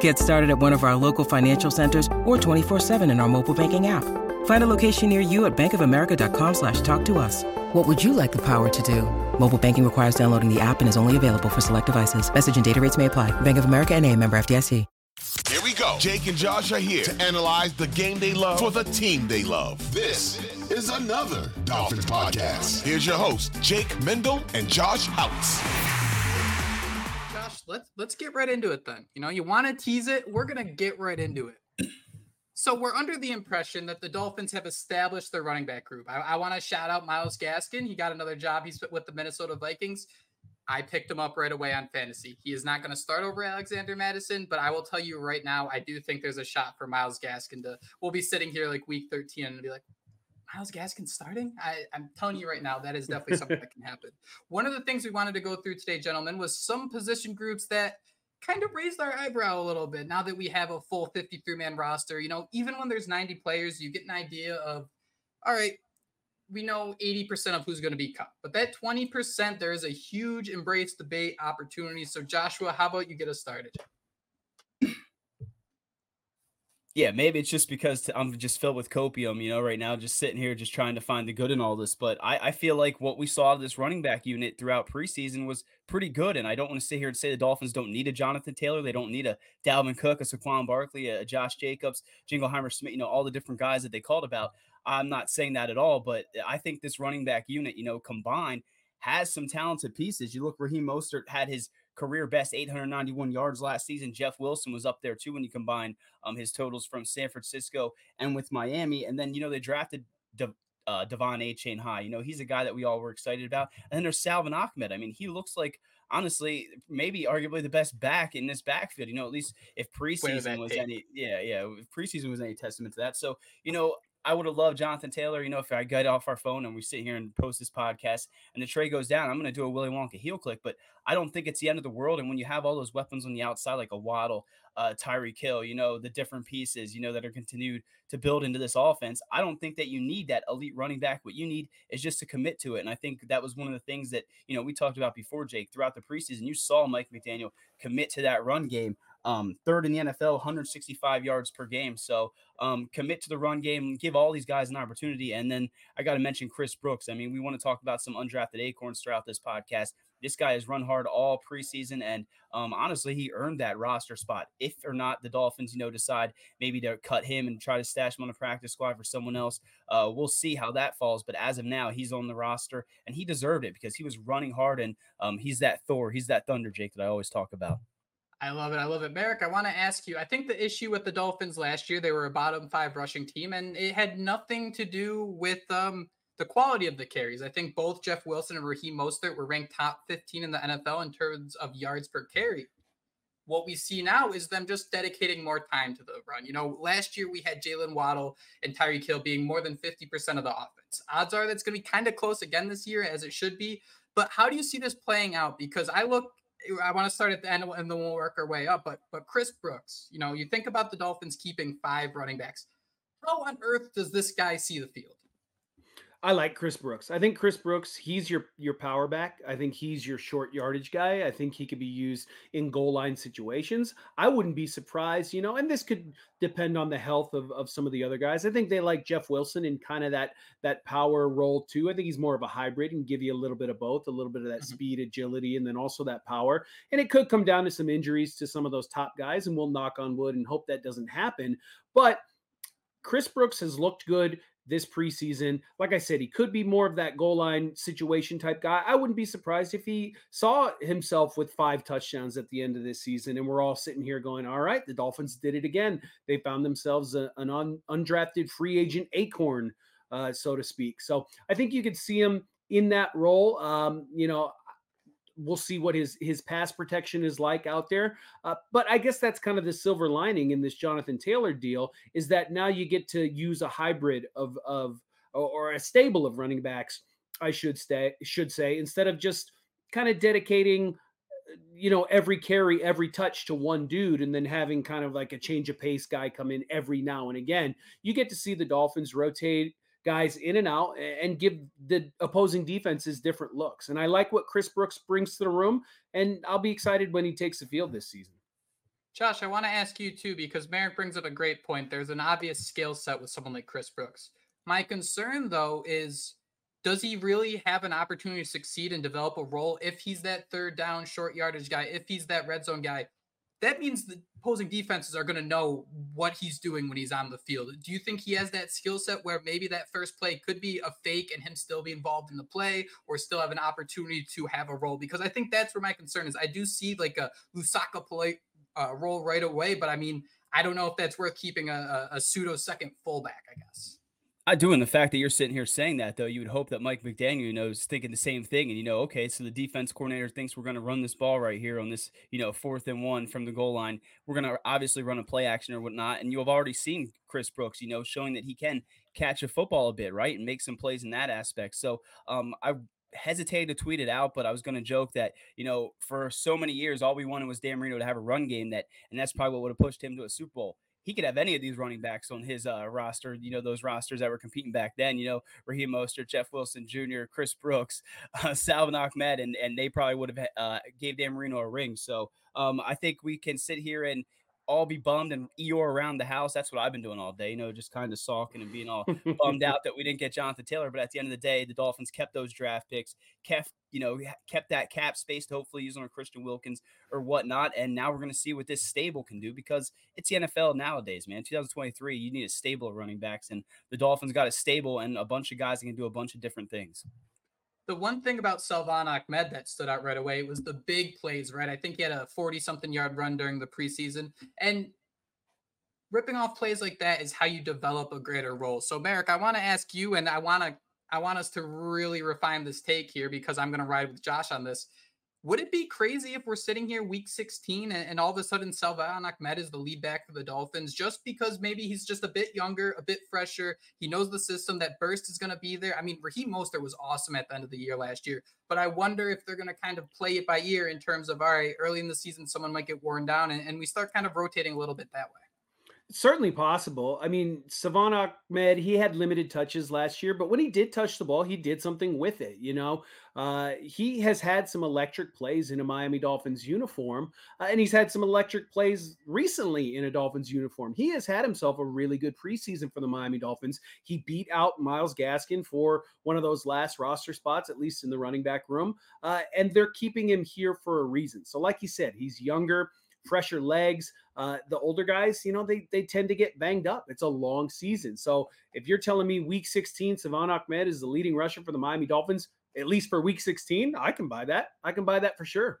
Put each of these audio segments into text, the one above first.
Get started at one of our local financial centers or 24-7 in our mobile banking app. Find a location near you at bankofamerica.com slash talk to us. What would you like the power to do? Mobile banking requires downloading the app and is only available for select devices. Message and data rates may apply. Bank of America and a member FDIC. Here we go. Jake and Josh are here to analyze the game they love for the team they love. This is another Dolphins podcast. Here's your host, Jake Mendel and Josh Houtz let's let's get right into it then. You know, you want to tease it, we're gonna get right into it. So we're under the impression that the Dolphins have established their running back group. I, I want to shout out Myles Gaskin. He got another job. He's with the Minnesota Vikings. I picked him up right away on fantasy. He is not going to start over Alexander Mattison, but I will tell you right now, I do think there's a shot for Myles Gaskin to. We'll be sitting here like week 13 and be like, Myles Gaskin starting? I, am telling you right now, that is definitely something that can happen. One of the things we wanted to go through today, gentlemen, was some position groups that kind of raised our eyebrow a little bit now that we have a full 53 man roster. You know, even when there's 90 players, you get an idea of, all right, we know 80% of who's going to be cut, but that 20%, there is a huge embrace debate opportunity. So, Joshua, how about you get us started? Yeah, maybe it's just because I'm just filled with copium, you know, right now, just sitting here, just trying to find the good in all this. But I, I feel like what we saw this running back unit throughout preseason was pretty good. And I don't want to sit here and say the Dolphins don't need a Jonathan Taylor. They don't need a Dalvin Cook, a Saquon Barkley, a Josh Jacobs, Jingleheimer Smith, you know, all the different guys that they called about. I'm not saying that at all, but I think this running back unit, you know, combined has some talented pieces. You look, Raheem Mostert had his career best 891 yards last season. Jeff Wilson was up there too when you combine um, his totals from San Francisco and with Miami. And then, you know, they drafted De- uh, De'Von Achane High. You know, he's a guy that we all were excited about. And then there's Salvon Ahmed. I mean, he looks like, honestly, maybe arguably the best back in this backfield. You know, at least if preseason was any, yeah, yeah, if preseason was any testament to that. So, you know, I would have loved Jonathan Taylor. You know, if I get off our phone and we sit here and post this podcast and the tray goes down, I'm going to do a Willy Wonka heel click. But I don't think it's the end of the world. And when you have all those weapons on the outside, like a Waddle, uh, Tyreek Hill, you know, the different pieces, you know, that are continued to build into this offense, I don't think that you need that elite running back. What you need is just to commit to it. And I think that was one of the things that, you know, we talked about before, Jake, throughout the preseason. You saw Mike McDaniel commit to that run game um, third in the NFL, 165 yards per game. So um, commit to the run game, give all these guys an opportunity. And then I got to mention Chris Brooks. I mean, we want to talk about some undrafted acorns throughout this podcast. This guy has run hard all preseason, and um, honestly, he earned that roster spot. If or not the Dolphins, you know, decide maybe to cut him and try to stash him on a practice squad for someone else, uh, we'll see how that falls. But as of now, he's on the roster, and he deserved it because he was running hard, and um, he's that Thor, he's that Thunder, Jake, that I always talk about. I love it. I love it. Marek, I want to ask you. I think the issue with the Dolphins last year, they were a bottom five rushing team, and it had nothing to do with um, the quality of the carries. I think both Jeff Wilson and Raheem Mostert were ranked top 15 in the NFL in terms of yards per carry. What we see now is them just dedicating more time to the run. You know, last year we had Jalen Waddle and Tyreek Hill being more than 50% of the offense. Odds are that's going to be kind of close again this year, as it should be. But how do you see this playing out? Because I look I want to start at the end and then we'll work our way up. But but Chris Brooks, you know, you think about the Dolphins keeping five running backs. How on earth does this guy see the field? I like Chris Brooks. I think Chris Brooks, he's your your power back. I think he's your short yardage guy. I think he could be used in goal line situations. I wouldn't be surprised, you know, and this could depend on the health of, of some of the other guys. I think they like Jeff Wilson in kind of that that power role too. I think he's more of a hybrid and give you a little bit of both, a little bit of that mm-hmm. speed, agility, and then also that power. And it could come down to some injuries to some of those top guys, and we'll knock on wood and hope that doesn't happen. But Chris Brooks has looked good this preseason. Like I said, he could be more of that goal line situation type guy. I wouldn't be surprised if he saw himself with five touchdowns at the end of this season. And we're all sitting here going, all right, the Dolphins did it again. They found themselves a, an un, undrafted free agent acorn, uh, so to speak. So I think you could see him in that role. Um, you know, we'll see what his his pass protection is like out there. Uh, but I guess that's kind of the silver lining in this Jonathan Taylor deal is that now you get to use a hybrid of of or a stable of running backs, I should say should say instead of just kind of dedicating you know every carry every touch to one dude and then having kind of like a change of pace guy come in every now and again you get to see the dolphins rotate guys in and out and give the opposing defenses different looks. And I like what Chris Brooks brings to the room, and I'll be excited when he takes the field this season. Josh, I want to ask you too, because Marek brings up a great point. There's an obvious skill set with someone like Chris Brooks. My concern, though, is does he really have an opportunity to succeed and develop a role if he's that third down, short yardage guy, if he's that red zone guy? That means the opposing defenses are going to know what he's doing when he's on the field. Do you think he has that skill set where maybe that first play could be a fake and him still be involved in the play or still have an opportunity to have a role? Because I think that's where my concern is. I do see like a Lusaka play uh, role right away, but I mean, I don't know if that's worth keeping a, a pseudo second fullback, I guess. I do, and the fact that you're sitting here saying that, though, you would hope that Mike McDaniel you knows thinking the same thing, and you know, okay, so the defense coordinator thinks we're going to run this ball right here on this, you know, fourth and one from the goal line. We're going to obviously run a play action or whatnot, and you have already seen Chris Brooks, you know, showing that he can catch a football a bit, right, and make some plays in that aspect. So, um, I hesitated to tweet it out, but I was going to joke that, you know, for so many years, all we wanted was Dan Marino to have a run game that, and that's probably what would have pushed him to a Super Bowl he could have any of these running backs on his uh, roster. You know, those rosters that were competing back then. You know, Raheem Mostert, Jeff Wilson Jr., Chris Brooks, uh, Salvon Ahmed, and and they probably would have uh, gave Dan Marino a ring. So um, I think we can sit here and all be bummed and Eeyore around the house. That's what I've been doing all day, you know, just kind of sulking and being all bummed out that we didn't get Jonathan Taylor. But at the end of the day, the Dolphins kept those draft picks, kept, you know, kept that cap space to hopefully use on a Christian Wilkins or whatnot. And now we're going to see what this stable can do because it's the NFL nowadays, man. 2023, you need a stable of running backs, and the Dolphins got a stable and a bunch of guys that can do a bunch of different things the one thing about Salvon Ahmed that stood out right away was the big plays, right? I think he had a 40 something yard run during the preseason. And ripping off plays like that is how you develop a greater role. So, Marek, I want to ask you, and I want to I want us to really refine this take here because I'm going to ride with Josh on this. Would it be crazy if we're sitting here week 16 and, and all of a sudden Salvon Ahmed is the lead back for the Dolphins just because maybe he's just a bit younger, a bit fresher. He knows the system, that burst is going to be there. I mean, Raheem Mostert was awesome at the end of the year last year, but I wonder if they're going to kind of play it by ear in terms of, all right, early in the season, someone might get worn down and, and we start kind of rotating a little bit that way certainly possible. I mean, Salvon Ahmed, he had limited touches last year, but when he did touch the ball, he did something with it. You know, uh, he has had some electric plays in a Miami Dolphins uniform, uh, and he's had some electric plays recently in a Dolphins uniform. He has had himself a really good preseason for the Miami Dolphins. He beat out Myles Gaskin for one of those last roster spots, at least in the running back room, uh, and they're keeping him here for a reason. So, like you said, he's younger fresher legs. Uh, the older guys, you know, they they tend to get banged up. It's a long season. So if you're telling me week 16, Salvon Ahmed is the leading rusher for the Miami Dolphins, at least for week 16, I can buy that. I can buy that for sure.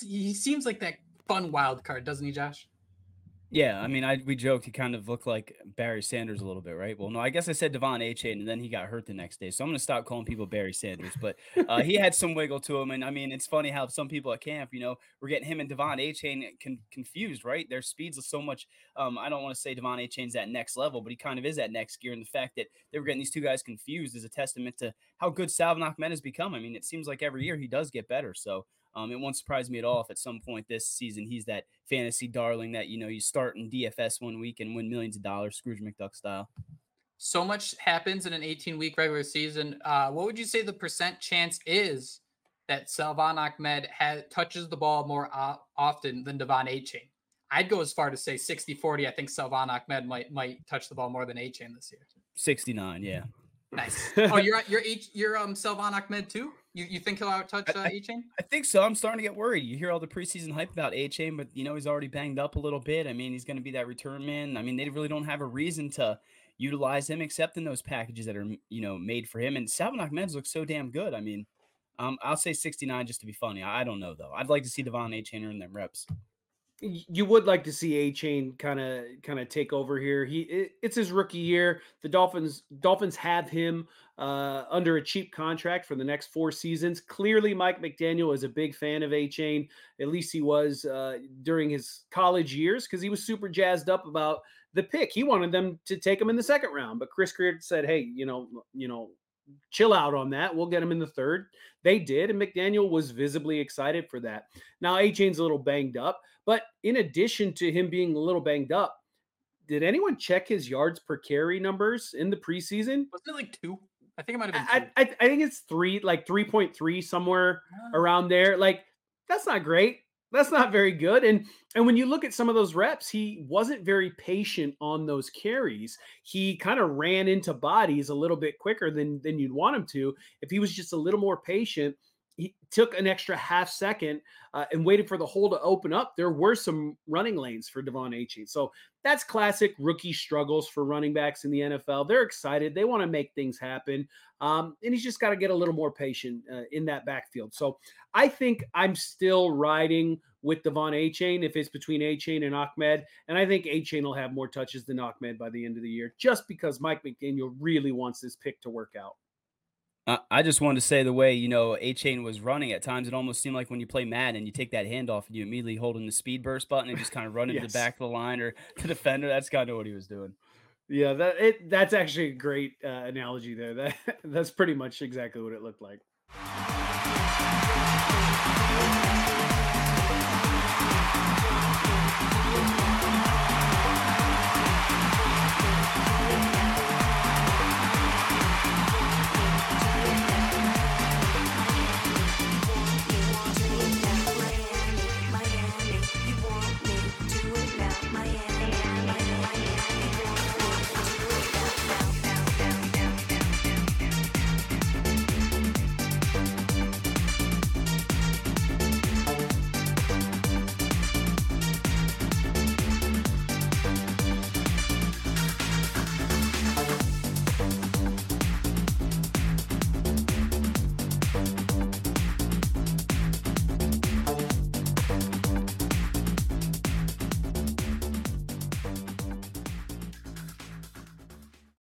he seems like that fun wild card, doesn't he, Josh? Yeah, I mean, I we joked he kind of looked like Barry Sanders a little bit, right? Well, no, I guess I said De'Von Achane, and then he got hurt the next day. So I'm to stop calling people Barry Sanders, but uh, he had some wiggle to him, and I mean, it's funny how some people at camp, you know, we're getting him and De'Von Achane con- confused, right? Their speeds are so much. Um, I don't want to say De'Von Achane's that next level, but he kind of is that next gear, and the fact that they were getting these two guys confused is a testament to how good Salvon Ahmed has become. I mean, it seems like every year he does get better. So Um, it won't surprise me at all if at some point this season he's that fantasy darling that you know you start in DFS one week and win millions of dollars, Scrooge McDuck style. So much happens in an 18 week regular season. Uh, what would you say the percent chance is that Salvon Ahmed has, touches the ball more uh, often than De'Von Achane? I'd go as far to say 60 40. I think Salvon Ahmed might might touch the ball more than Achane this year. 69, yeah. Nice. Oh, you're you're H, you're um Salvon Ahmed too. You you think he'll out touch uh, Achane? I think so. I'm starting to get worried. You hear all the preseason hype about Achane, but you know he's already banged up a little bit. I mean, he's going to be that return man. I mean, they really don't have a reason to utilize him except in those packages that are you know made for him. And Salvon Ahmed looks so damn good. I mean, um, I'll say 69 just to be funny. I, I don't know though. I'd like to see De'Von Achane in them reps you would like to see Achane kind of kind of take over here. He it, it's his rookie year. The Dolphins Dolphins have him uh, under a cheap contract for the next four seasons. Clearly, Mike McDaniel is a big fan of Achane. At least he was uh, during his college years because he was super jazzed up about the pick. He wanted them to take him in the second round, but Chris Grier said, "Hey, you know, you know, chill out on that. We'll get him in the third. They did, and McDaniel was visibly excited for that. Now, Achane's a little banged up, but in addition to him being a little banged up, did anyone check his yards per carry numbers in the preseason? Wasn't it like two? I think it might have been. I, I, I, think it's three, like 3.3, somewhere oh. around there. Like, that's not great that's not very good and and when you look at some of those reps he wasn't very patient on those carries. He kind of ran into bodies a little bit quicker than than you'd want him to. If he was just a little more patient he took an extra half second uh, and waited for the hole to open up. There were some running lanes for De'Von Achane. So that's classic rookie struggles for running backs in the NFL. They're excited. They want to make things happen. Um, and he's just got to get a little more patient uh, in that backfield. So I think I'm still riding with De'Von Achane if it's between Achane and Ahmed. And I think Achane will have more touches than Ahmed by the end of the year just because Mike McDaniel really wants this pick to work out. I just wanted to say the way you know Achane was running at times, it almost seemed like when you play Madden, and you take that handoff and you immediately hold in the speed burst button and just kind of run into yes. the back of the line or the defender. That's kind of what he was doing. Yeah, that it that's actually a great uh, analogy there. That that's pretty much exactly what it looked like.